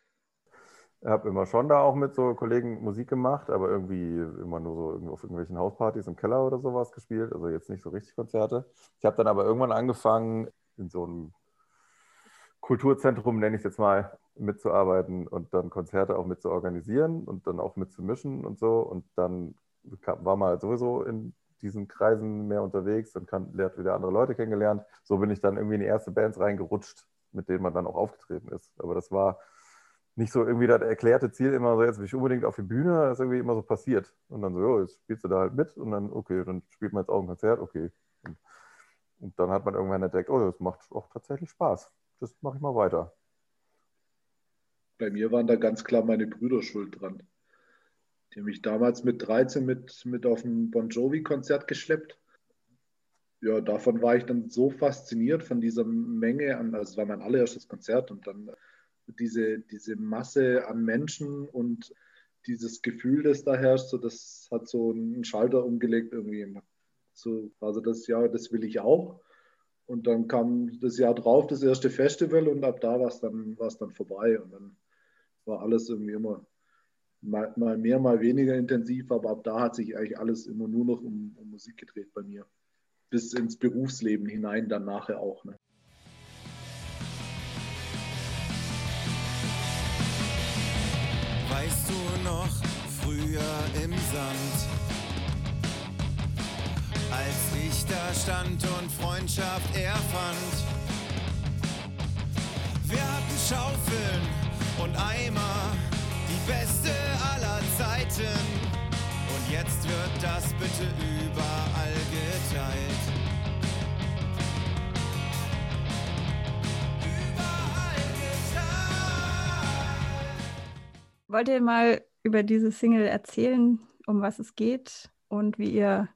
habe immer schon da auch mit so Kollegen Musik gemacht, aber irgendwie immer nur so auf irgendwelchen Hauspartys im Keller oder sowas gespielt, also jetzt nicht so richtig Konzerte. Ich habe dann aber irgendwann angefangen, in so einem Kulturzentrum, nenne ich es jetzt mal, mitzuarbeiten und dann Konzerte auch mit zu organisieren und dann auch mitzumischen und so. Und dann war mal sowieso in diesen Kreisen mehr unterwegs und kann, lernt wieder andere Leute kennengelernt. So bin ich dann irgendwie in die erste Bands reingerutscht, mit denen man dann auch aufgetreten ist. Aber das war nicht so irgendwie das erklärte Ziel, immer so, jetzt will ich unbedingt auf die Bühne, das ist irgendwie immer so passiert. Und dann so, jo, jetzt spielst du da halt mit und dann, okay, dann spielt man jetzt auch ein Konzert, okay. Und, und dann hat man irgendwann entdeckt, oh, das macht auch tatsächlich Spaß. Das mache ich mal weiter. Bei mir waren da ganz klar meine Brüder schuld dran. Die haben mich damals mit 13 mit, mit auf ein Bon Jovi-Konzert geschleppt. Ja, davon war ich dann so fasziniert von dieser Menge an, also es war mein allererstes Konzert und dann diese, diese Masse an Menschen und dieses Gefühl, das da herrscht, so, das hat so einen Schalter umgelegt irgendwie. So, also das Jahr, das will ich auch. Und dann kam das Jahr drauf das erste Festival und ab da war es dann, dann vorbei. Und dann war alles irgendwie immer mal, mal mehr, mal weniger intensiv, aber ab da hat sich eigentlich alles immer nur noch um, um Musik gedreht bei mir. Bis ins Berufsleben hinein dann nachher auch. Ne? Weißt du noch, früher im Sand, als ich da stand und Freundschaft erfand. Wir hatten Schaufeln und Eimer, beste aller Zeiten. Und jetzt wird das bitte überall geteilt. Wollt ihr mal über diese Single erzählen, um was es geht und wie ihr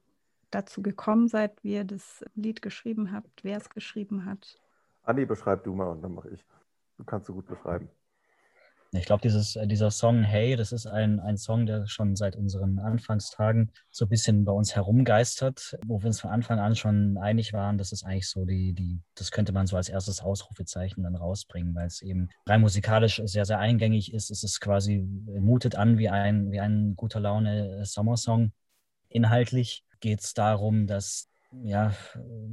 dazu gekommen seid, wie ihr das Lied geschrieben habt, wer es geschrieben hat? Andi, beschreib du mal und dann mache ich. Du kannst so gut beschreiben. Ich glaube, äh, dieser Song Hey, das ist ein, ein Song, der schon seit unseren Anfangstagen so ein bisschen bei uns herumgeistert, wo wir uns von Anfang an schon einig waren, dass es eigentlich so die, die, das könnte man so als erstes Ausrufezeichen dann rausbringen, weil es eben rein musikalisch sehr, sehr eingängig ist. Es ist quasi, mutet an wie ein, wie ein guter Laune Sommersong. Inhaltlich geht es darum, dass ja,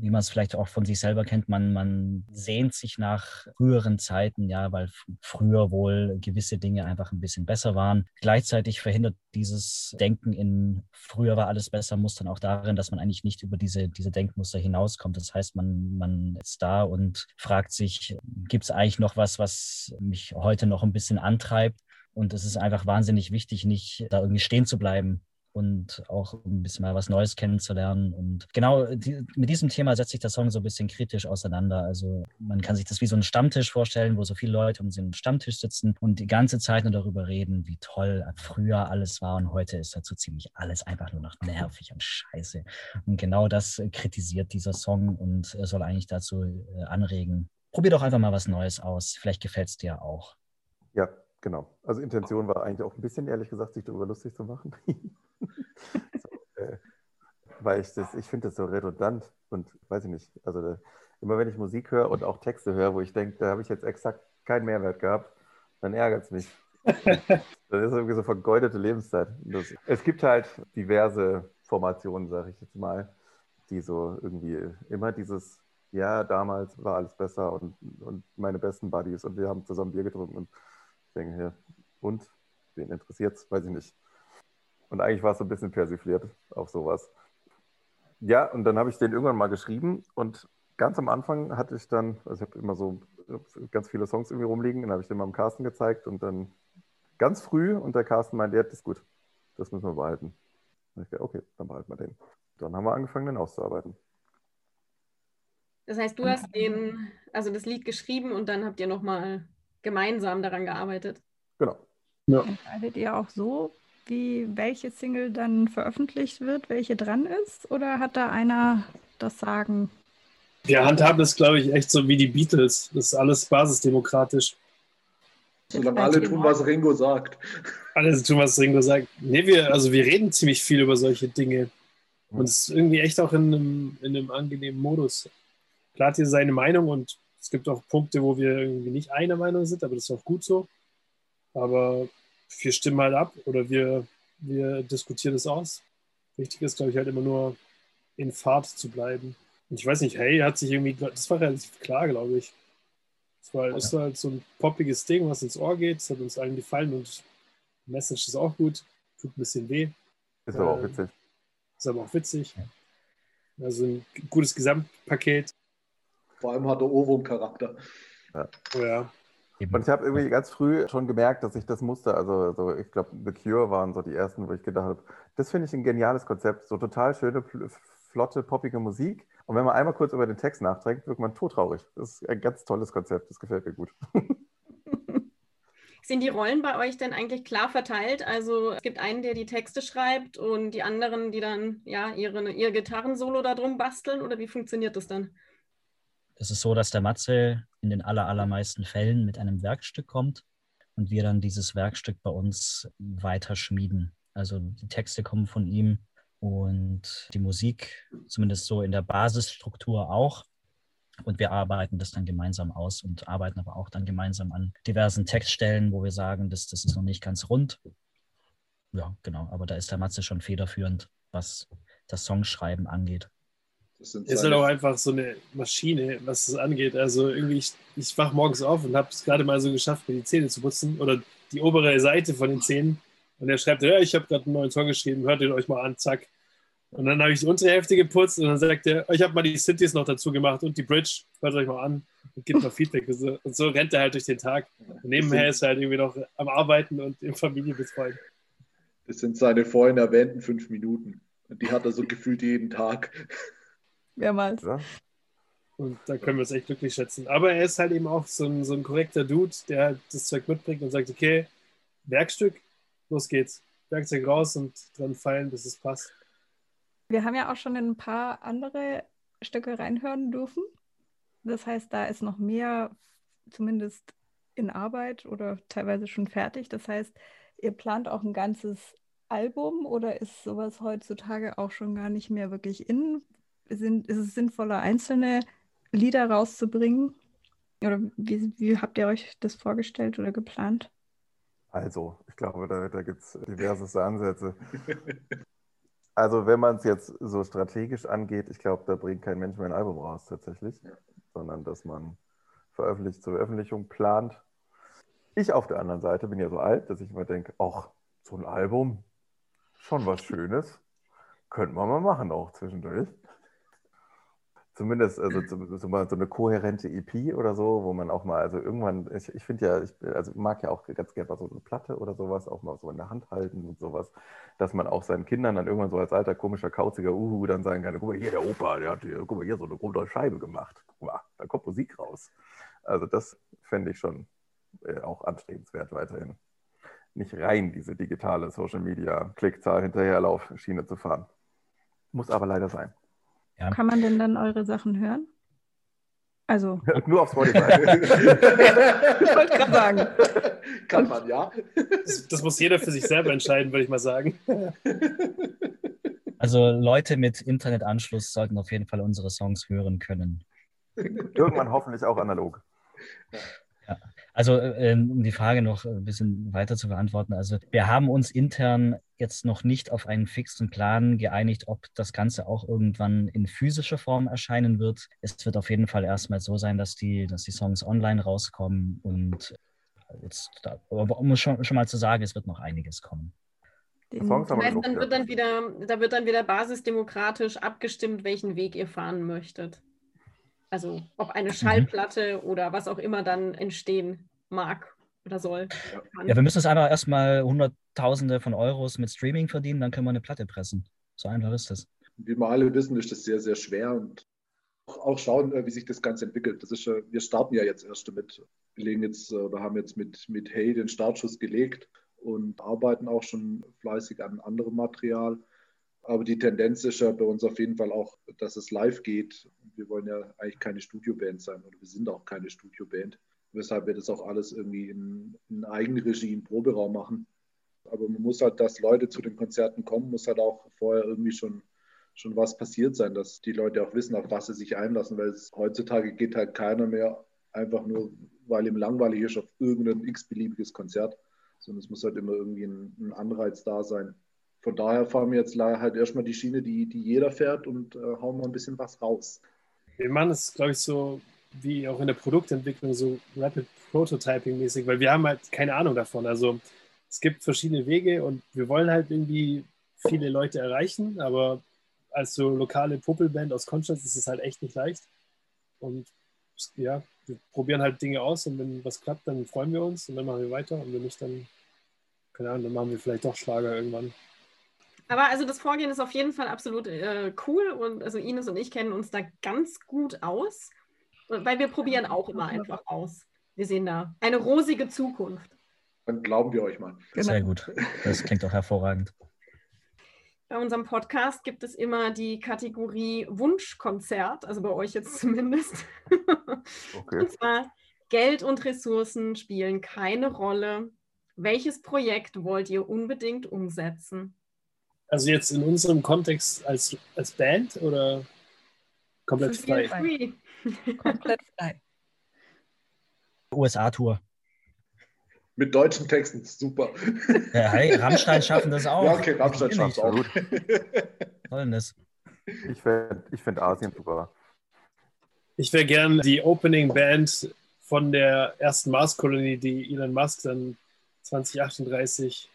wie man es vielleicht auch von sich selber kennt, man, man sehnt sich nach früheren Zeiten, ja, weil früher wohl gewisse Dinge einfach ein bisschen besser waren. Gleichzeitig verhindert dieses Denken in früher war alles besser, muss dann auch darin, dass man eigentlich nicht über diese, diese Denkmuster hinauskommt. Das heißt, man, man ist da und fragt sich, gibt es eigentlich noch was, was mich heute noch ein bisschen antreibt? Und es ist einfach wahnsinnig wichtig, nicht da irgendwie stehen zu bleiben und auch ein bisschen mal was Neues kennenzulernen. Und genau die, mit diesem Thema setzt sich der Song so ein bisschen kritisch auseinander. Also man kann sich das wie so einen Stammtisch vorstellen, wo so viele Leute um den Stammtisch sitzen und die ganze Zeit nur darüber reden, wie toll früher alles war und heute ist dazu ziemlich alles einfach nur noch nervig und scheiße. Und genau das kritisiert dieser Song und soll eigentlich dazu äh, anregen. Probier doch einfach mal was Neues aus. Vielleicht gefällt es dir auch. Ja, genau. Also Intention war eigentlich auch ein bisschen, ehrlich gesagt, sich darüber lustig zu machen. so, äh, weil ich das, ich finde das so redundant und weiß ich nicht. Also da, immer wenn ich Musik höre und auch Texte höre, wo ich denke, da habe ich jetzt exakt keinen Mehrwert gehabt, dann ärgert es mich. das ist irgendwie so vergeudete Lebenszeit. Das, es gibt halt diverse Formationen, sage ich jetzt mal, die so irgendwie immer dieses, ja, damals war alles besser und, und meine besten Buddies und wir haben zusammen Bier getrunken und ich denke, ja, und wen interessiert es, weiß ich nicht. Und eigentlich war es so ein bisschen persifliert auf sowas. Ja, und dann habe ich den irgendwann mal geschrieben und ganz am Anfang hatte ich dann, also ich habe immer so ganz viele Songs irgendwie rumliegen, dann habe ich den mal am Carsten gezeigt und dann ganz früh und der Carsten meinte, ja, das ist gut, das müssen wir behalten. Und ich dachte, okay, dann behalten wir den. Dann haben wir angefangen, den auszuarbeiten. Das heißt, du hast den, also das Lied geschrieben und dann habt ihr nochmal gemeinsam daran gearbeitet. Genau. Ja. Entscheidet ihr auch so, wie welche Single dann veröffentlicht wird, welche dran ist? Oder hat da einer das Sagen? Wir handhaben das, glaube ich, echt so wie die Beatles. Das ist alles basisdemokratisch. Solange alle tun, was Ringo sagt. Alle tun, was Ringo sagt. Nee, wir, also wir reden ziemlich viel über solche Dinge. Und es ist irgendwie echt auch in einem, in einem angenehmen Modus. Klar hat jeder seine Meinung und es gibt auch Punkte, wo wir irgendwie nicht einer Meinung sind, aber das ist auch gut so. Aber wir stimmen halt ab oder wir, wir diskutieren es aus. Wichtig ist, glaube ich, halt immer nur in Fahrt zu bleiben. Und ich weiß nicht, hey, hat sich irgendwie, das war relativ klar, glaube ich. Es war, das war halt so ein poppiges Ding, was ins Ohr geht. Es hat uns allen gefallen und die Message ist auch gut. Tut ein bisschen weh. Ist aber auch witzig. Ist aber auch witzig. Also ein gutes Gesamtpaket. Vor allem hat er Ohrwurm-Charakter. Ja. Ja. Und ich habe irgendwie ganz früh schon gemerkt, dass ich das musste. Also, so, ich glaube, The Cure waren so die ersten, wo ich gedacht habe, das finde ich ein geniales Konzept. So total schöne, flotte, poppige Musik. Und wenn man einmal kurz über den Text nachdenkt, wird man todtraurig. Das ist ein ganz tolles Konzept. Das gefällt mir gut. Sind die Rollen bei euch denn eigentlich klar verteilt? Also es gibt einen, der die Texte schreibt und die anderen, die dann ja ihre, ihr Gitarrensolo da drum basteln? Oder wie funktioniert das dann? Es ist so, dass der Matze in den aller, allermeisten Fällen mit einem Werkstück kommt und wir dann dieses Werkstück bei uns weiter schmieden. Also die Texte kommen von ihm und die Musik, zumindest so in der Basisstruktur auch. Und wir arbeiten das dann gemeinsam aus und arbeiten aber auch dann gemeinsam an diversen Textstellen, wo wir sagen, das, das ist noch nicht ganz rund. Ja, genau. Aber da ist der Matze schon federführend, was das Songschreiben angeht. Das ist halt auch einfach so eine Maschine, was das angeht. Also irgendwie, ich, ich wach morgens auf und habe es gerade mal so geschafft, mir die Zähne zu putzen oder die obere Seite von den Zähnen. Und er schreibt, ja, ich habe gerade einen neuen Song geschrieben, hört ihn euch mal an, zack. Und dann habe ich die untere Hälfte geputzt und dann sagt er, ich habe mal die Synthes noch dazu gemacht und die Bridge, hört euch mal an und gibt mal Feedback. Und so rennt er halt durch den Tag. Und nebenher ist er halt irgendwie noch am Arbeiten und im Familie betreuen. Das sind seine vorhin erwähnten fünf Minuten. Und die hat er so gefühlt jeden Tag mehrmals. Ja. Und da können wir es echt glücklich schätzen. Aber er ist halt eben auch so ein, so ein korrekter Dude, der halt das Zeug mitbringt und sagt, okay, Werkstück, los geht's. Werkzeug raus und dran fallen, bis es passt. Wir haben ja auch schon in ein paar andere Stücke reinhören dürfen. Das heißt, da ist noch mehr zumindest in Arbeit oder teilweise schon fertig. Das heißt, ihr plant auch ein ganzes Album oder ist sowas heutzutage auch schon gar nicht mehr wirklich in? Sind, ist es sinnvoller, einzelne Lieder rauszubringen? Oder wie, wie habt ihr euch das vorgestellt oder geplant? Also, ich glaube, da, da gibt es diverseste Ansätze. Also wenn man es jetzt so strategisch angeht, ich glaube, da bringt kein Mensch mehr ein Album raus tatsächlich, sondern dass man veröffentlicht zur Veröffentlichung plant. Ich auf der anderen Seite bin ja so alt, dass ich immer denke, ach, so ein Album, schon was Schönes, könnte man mal machen auch zwischendurch. Zumindest also, so, eine kohärente EP oder so, wo man auch mal, also irgendwann, ich, ich finde ja, ich also mag ja auch ganz gerne mal so eine Platte oder sowas, auch mal so in der Hand halten und sowas, dass man auch seinen Kindern dann irgendwann so als alter, komischer, kauziger Uhu dann sagen kann, guck mal hier, der Opa, der hat hier, guck mal hier so eine runde Scheibe gemacht. Guck mal, da kommt Musik raus. Also das fände ich schon äh, auch anstrebenswert weiterhin. Nicht rein diese digitale Social Media Klickzahl hinterherlauf Schiene zu fahren. Muss aber leider sein. Ja. Kann man denn dann eure Sachen hören? Also, Nur auf Spotify. ich wollte gerade sagen. Kann man, ja. Das, das muss jeder für sich selber entscheiden, würde ich mal sagen. Also Leute mit Internetanschluss sollten auf jeden Fall unsere Songs hören können. Irgendwann hoffentlich auch analog. Also äh, um die Frage noch ein bisschen weiter zu beantworten. Also wir haben uns intern jetzt noch nicht auf einen fixen Plan geeinigt, ob das Ganze auch irgendwann in physischer Form erscheinen wird. Es wird auf jeden Fall erstmal so sein, dass die, dass die Songs online rauskommen und jetzt, da, aber um schon, schon mal zu sagen, es wird noch einiges kommen. Den, Songs haben wir heißt, dann wird dann wieder, da wird dann wieder basisdemokratisch abgestimmt, welchen Weg ihr fahren möchtet. Also ob eine Schallplatte oder was auch immer dann entstehen mag oder soll. Kann. Ja, wir müssen es einfach erstmal Hunderttausende von Euros mit Streaming verdienen, dann können wir eine Platte pressen. So einfach ist das. Wie wir alle wissen, ist das sehr, sehr schwer und auch- schauen, äh, wie sich das Ganze entwickelt. Das ist, äh, wir starten ja jetzt erst damit. Wir legen jetzt äh, oder haben jetzt mit, mit Hey den Startschuss gelegt und arbeiten auch schon fleißig an anderem Material. Aber die Tendenz ist ja bei uns auf jeden Fall auch, dass es live geht. Wir wollen ja eigentlich keine Studioband sein oder wir sind auch keine Studioband, weshalb wir das auch alles irgendwie in, in Eigenregie im Proberaum machen. Aber man muss halt, dass Leute zu den Konzerten kommen, muss halt auch vorher irgendwie schon, schon was passiert sein, dass die Leute auch wissen, auf was sie sich einlassen, weil es, heutzutage geht halt keiner mehr einfach nur, weil ihm langweilig ist, auf irgendein x-beliebiges Konzert, sondern es muss halt immer irgendwie ein, ein Anreiz da sein. Von daher fahren wir jetzt halt erstmal die Schiene, die, die jeder fährt und äh, hauen mal ein bisschen was raus. Wir machen es, glaube ich, so wie auch in der Produktentwicklung, so Rapid Prototyping-mäßig, weil wir haben halt keine Ahnung davon. Also es gibt verschiedene Wege und wir wollen halt irgendwie viele Leute erreichen, aber als so lokale Puppelband aus Konstanz ist es halt echt nicht leicht. Und ja, wir probieren halt Dinge aus und wenn was klappt, dann freuen wir uns und dann machen wir weiter und wenn nicht, dann, keine Ahnung, dann machen wir vielleicht doch Schlager irgendwann. Aber also das Vorgehen ist auf jeden Fall absolut äh, cool und also Ines und ich kennen uns da ganz gut aus, weil wir probieren auch immer einfach aus. Wir sehen da eine rosige Zukunft. Dann glauben wir euch mal. Sehr gut. Das klingt auch hervorragend. Bei unserem Podcast gibt es immer die Kategorie Wunschkonzert, also bei euch jetzt zumindest. Okay. Und zwar Geld und Ressourcen spielen keine Rolle. Welches Projekt wollt ihr unbedingt umsetzen? Also jetzt in unserem Kontext als, als Band oder komplett Für frei? Komplett frei. USA-Tour. Mit deutschen Texten, super. Ja, hey, Rammstein schaffen das auch. Ja, okay, Rammstein schafft auch. Was soll denn das? Ich finde ich find Asien super. Ich wäre gern die Opening Band von der ersten Mars-Kolonie, die Elon Musk dann 2038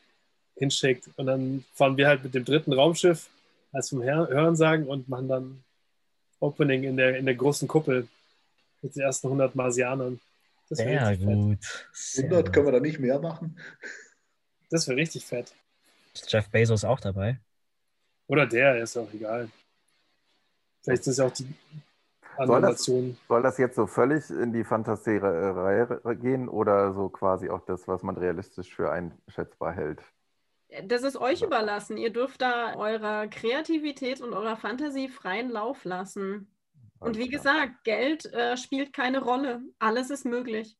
hinschickt. Und dann fahren wir halt mit dem dritten Raumschiff als vom Her- Hörensagen und machen dann Opening in der, in der großen Kuppel mit den ersten 100 Marsianern. Das wäre Sehr richtig, fett. gut. Sehr 100 gut. können wir da nicht mehr machen. Das wäre richtig fett. Ist Jeff Bezos auch dabei? Oder der, ist auch egal. Vielleicht ist es ja auch die Soll das- Animation. Soll das jetzt so völlig in die Fantasierei gehen oder so quasi auch das, was man realistisch für einschätzbar hält? Das ist euch überlassen. Ihr dürft da eurer Kreativität und eurer Fantasie freien Lauf lassen. Und wie gesagt, Geld äh, spielt keine Rolle. Alles ist möglich.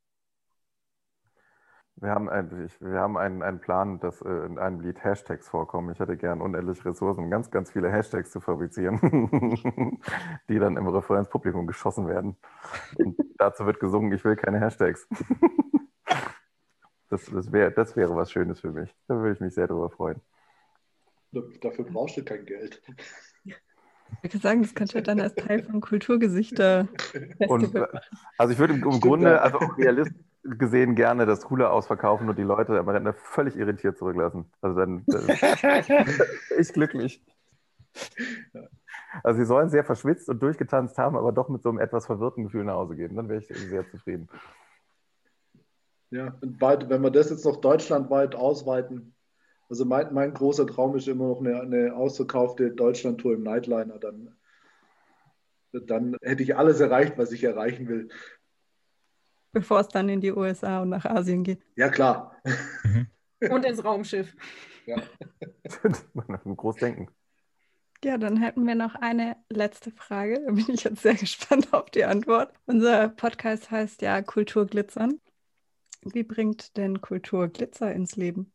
Wir haben, ein, ich, wir haben einen, einen Plan, dass äh, in einem Lied Hashtags vorkommen. Ich hätte gern unendliche Ressourcen, ganz, ganz viele Hashtags zu fabrizieren, die dann im Refrain ins Publikum geschossen werden. Und dazu wird gesungen, ich will keine Hashtags. das, das, wär, das wäre was Schönes für mich. Da würde ich mich sehr darüber freuen. Dafür brauchst du kein Geld. Ich würde sagen, das könnte dann als Teil von Kulturgesichter. Und, also ich würde im, im Stimmt, Grunde, ja. also auch realistisch gesehen, gerne das Coole ausverkaufen und die Leute am Ende völlig irritiert zurücklassen. Also dann, dann ich glücklich. Also sie sollen sehr verschwitzt und durchgetanzt haben, aber doch mit so einem etwas verwirrten Gefühl nach Hause gehen. Dann wäre ich sehr zufrieden. Ja, und weit, wenn wir das jetzt noch deutschlandweit ausweiten, also mein, mein großer Traum ist immer noch eine, eine ausverkaufte Deutschlandtour im Nightliner, dann, dann hätte ich alles erreicht, was ich erreichen will. Bevor es dann in die USA und nach Asien geht. Ja, klar. Und ins Raumschiff. Ja. Groß denken. Ja, dann hätten wir noch eine letzte Frage. Da bin ich jetzt sehr gespannt auf die Antwort. Unser Podcast heißt ja Kultur glitzern. Wie bringt denn Kultur Glitzer ins Leben?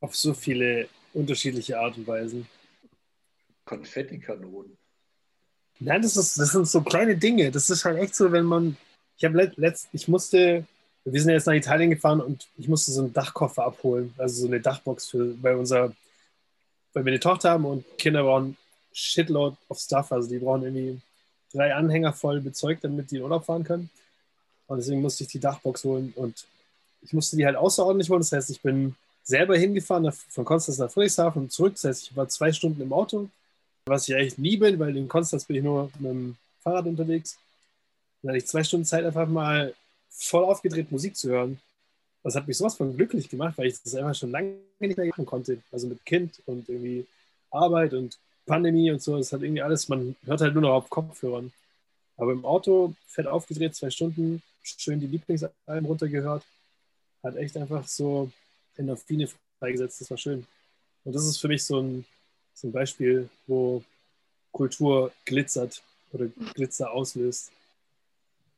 Auf so viele unterschiedliche Art und Weisen. Konfettikanonen. Nein, das, ist, das sind so kleine Dinge. Das ist halt echt so, wenn man. Ich habe let, letzt, ich musste, wir sind jetzt nach Italien gefahren und ich musste so einen Dachkoffer abholen, also so eine Dachbox für, weil unser, weil wir eine Tochter haben und Kinder brauchen Shitload of Stuff, also die brauchen irgendwie drei Anhänger voll bezeugt, damit die in Urlaub fahren können. Und deswegen musste ich die Dachbox holen und ich musste die halt außerordentlich holen. Das heißt, ich bin selber hingefahren von Konstanz nach Friedrichshafen und zurück. Das heißt, ich war zwei Stunden im Auto, was ich eigentlich nie bin, weil in Konstanz bin ich nur mit dem Fahrrad unterwegs. Dann hatte ich zwei Stunden Zeit, einfach mal voll aufgedreht Musik zu hören. Das hat mich sowas von glücklich gemacht, weil ich das einfach schon lange nicht mehr machen konnte. Also mit Kind und irgendwie Arbeit und Pandemie und so. Das hat irgendwie alles, man hört halt nur noch auf Kopfhörern. Aber im Auto, fett aufgedreht, zwei Stunden, schön die Lieblingsalben runtergehört. Hat echt einfach so Endorphine freigesetzt. Das war schön. Und das ist für mich so ein, so ein Beispiel, wo Kultur glitzert oder Glitzer auslöst.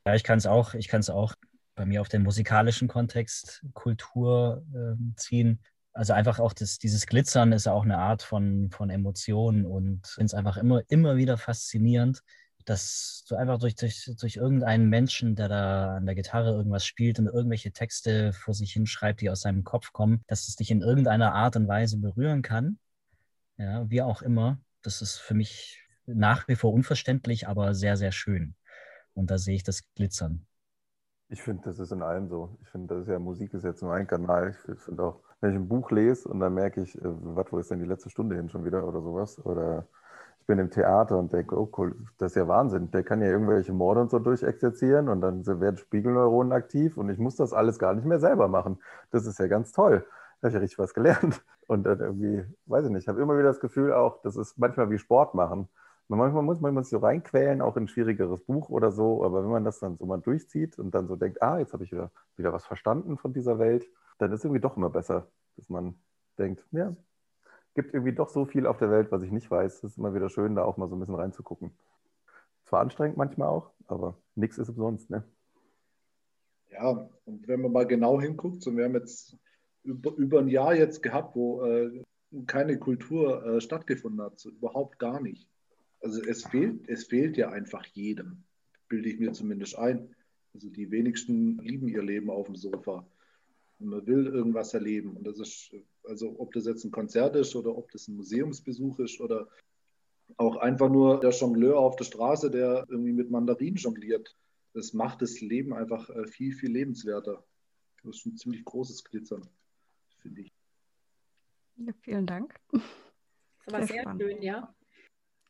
Ja, ich kann es auch, ich kann es auch bei mir auf den musikalischen Kontext Kultur ähm, ziehen. Also einfach auch das, dieses Glitzern ist ja auch eine Art von, von Emotion und finde es einfach immer, immer wieder faszinierend, dass du einfach durch, durch, durch irgendeinen Menschen, der da an der Gitarre irgendwas spielt und irgendwelche Texte vor sich hinschreibt, die aus seinem Kopf kommen, dass es dich in irgendeiner Art und Weise berühren kann. Ja, wie auch immer. Das ist für mich nach wie vor unverständlich, aber sehr, sehr schön. Und da sehe ich das Glitzern. Ich finde, das ist in allem so. Ich finde, das ist ja Musik ist jetzt nur ein Kanal. Ich finde auch, wenn ich ein Buch lese und dann merke ich, äh, was, wo ist denn die letzte Stunde hin schon wieder oder sowas? Oder ich bin im Theater und denke, oh cool, das ist ja Wahnsinn. Der kann ja irgendwelche Morde und so durchexerzieren und dann werden Spiegelneuronen aktiv und ich muss das alles gar nicht mehr selber machen. Das ist ja ganz toll. Da habe ich ja richtig was gelernt. Und dann irgendwie, weiß ich nicht, ich habe immer wieder das Gefühl auch, das ist manchmal wie Sport machen. Manchmal muss man sich so reinquälen, auch in ein schwierigeres Buch oder so, aber wenn man das dann so mal durchzieht und dann so denkt, ah, jetzt habe ich wieder, wieder was verstanden von dieser Welt, dann ist es irgendwie doch immer besser, dass man denkt, ja, gibt irgendwie doch so viel auf der Welt, was ich nicht weiß. Es ist immer wieder schön, da auch mal so ein bisschen reinzugucken. Zwar anstrengend manchmal auch, aber nichts ist umsonst, ne? Ja, und wenn man mal genau hinguckt, so wir haben jetzt über, über ein Jahr jetzt gehabt, wo äh, keine Kultur äh, stattgefunden hat, so überhaupt gar nicht. Also es fehlt, es fehlt ja einfach jedem, bilde ich mir zumindest ein. Also die wenigsten lieben ihr Leben auf dem Sofa. Und man will irgendwas erleben. Und das ist, also ob das jetzt ein Konzert ist oder ob das ein Museumsbesuch ist oder auch einfach nur der Jongleur auf der Straße, der irgendwie mit Mandarinen jongliert. Das macht das Leben einfach äh, viel, viel lebenswerter. Das ist ein ziemlich großes Glitzern, finde ich. Ja, vielen Dank. Das war Sehr sehr spannend. schön, ja.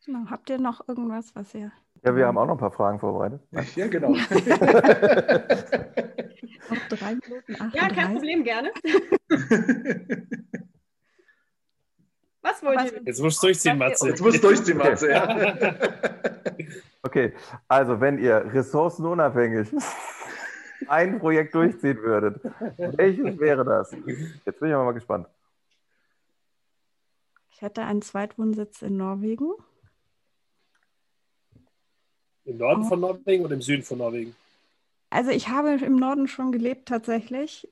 Genau. Habt ihr noch irgendwas, was ihr Ja, wir haben auch noch ein paar Fragen vorbereitet. Ja, genau. noch drei Minuten Ja, kein 38? Problem, gerne. Was wollt ihr? Jetzt musst du durchziehen, Matze. Jetzt muss durchziehen, Matze. Ja. Okay, also wenn ihr ressourcenunabhängig ein Projekt durchziehen würdet, welches wäre das? Jetzt bin ich aber mal gespannt. Ich hätte einen Zweitwohnsitz in Norwegen. Im Norden von Norwegen oder im Süden von Norwegen? Also ich habe im Norden schon gelebt tatsächlich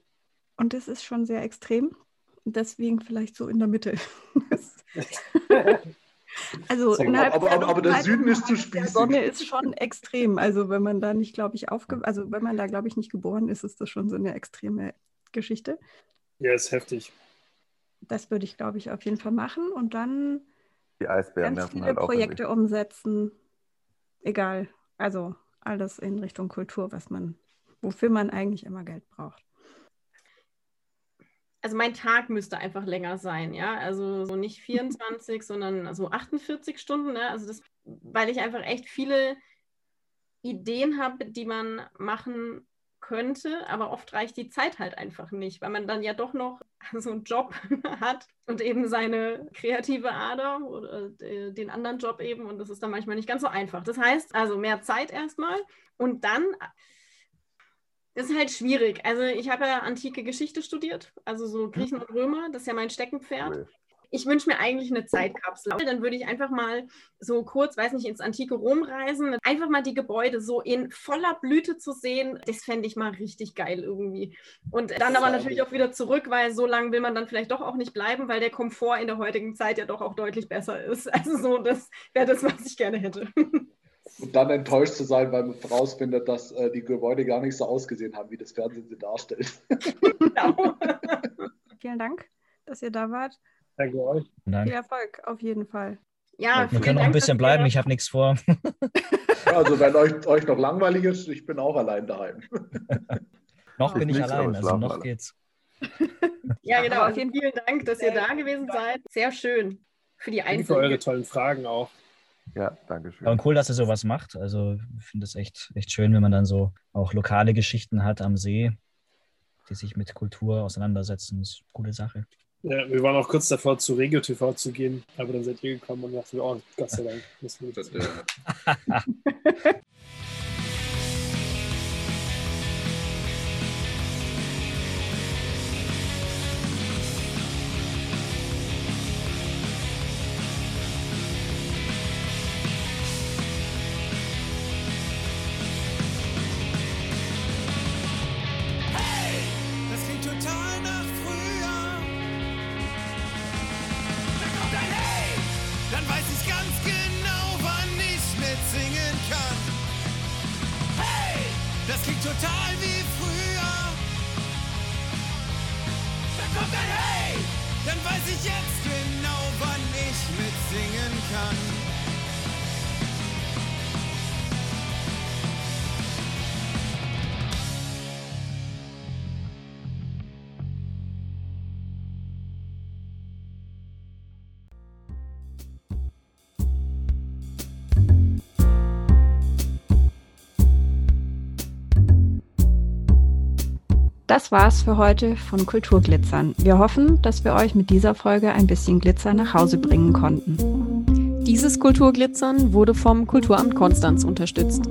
und das ist schon sehr extrem. Deswegen vielleicht so in der Mitte. also innerhalb Aber- aber- aber der Süden ist zu spießig. Sonne ist schon extrem. Also wenn man da nicht, glaube ich, aufge also wenn man da, glaube ich, nicht geboren ist, ist das schon so eine extreme Geschichte. Ja, ist heftig. das würde ich, glaube ich, auf jeden Fall machen und dann Die Eisbären ganz nerven viele halt Projekte umsetzen. Egal. Also alles in Richtung Kultur, was man, wofür man eigentlich immer Geld braucht. Also mein Tag müsste einfach länger sein, ja. Also so nicht 24, sondern so 48 Stunden, ne? Also das, weil ich einfach echt viele Ideen habe, die man machen könnte, aber oft reicht die Zeit halt einfach nicht, weil man dann ja doch noch so einen Job hat und eben seine kreative Ader oder äh, den anderen Job eben und das ist dann manchmal nicht ganz so einfach. Das heißt also mehr Zeit erstmal und dann das ist halt schwierig. Also ich habe ja antike Geschichte studiert, also so Griechen und Römer, das ist ja mein Steckenpferd. Ich wünsche mir eigentlich eine Zeitkapsel. Dann würde ich einfach mal so kurz, weiß nicht, ins antike Rom reisen, einfach mal die Gebäude so in voller Blüte zu sehen, das fände ich mal richtig geil irgendwie. Und dann aber natürlich auch wieder zurück, weil so lange will man dann vielleicht doch auch nicht bleiben, weil der Komfort in der heutigen Zeit ja doch auch deutlich besser ist. Also so, das wäre das, was ich gerne hätte. Und dann enttäuscht zu sein, weil man herausfindet, dass äh, die Gebäude gar nicht so ausgesehen haben, wie das Fernsehen sie darstellt. Genau. Vielen Dank, dass ihr da wart. Danke euch. Dank. Viel Erfolg, auf jeden Fall. Ja, Wir können noch ein Dank, bisschen bleiben, ich habe nichts vor. Also wenn euch, euch noch langweilig ist, ich bin auch allein daheim. noch bin ich allein, also noch alle. geht's. Ja, genau. Auf jeden vielen Dank, dass ihr da gewesen seid. Sehr schön für die Danke für eure Einzelnen. tollen Fragen auch. Ja, danke schön. Und cool, dass ihr sowas macht. Also ich finde es echt, echt schön, wenn man dann so auch lokale Geschichten hat am See, die sich mit Kultur auseinandersetzen. Das ist eine coole Sache. Ja, wir waren auch kurz davor, zu Regio TV zu gehen, aber dann seid ihr gekommen und dachten wir, oh, Gott sei Dank. müssen wir Das, jetzt- Das war's für heute von Kulturglitzern. Wir hoffen, dass wir euch mit dieser Folge ein bisschen Glitzer nach Hause bringen konnten. Dieses Kulturglitzern wurde vom Kulturamt Konstanz unterstützt.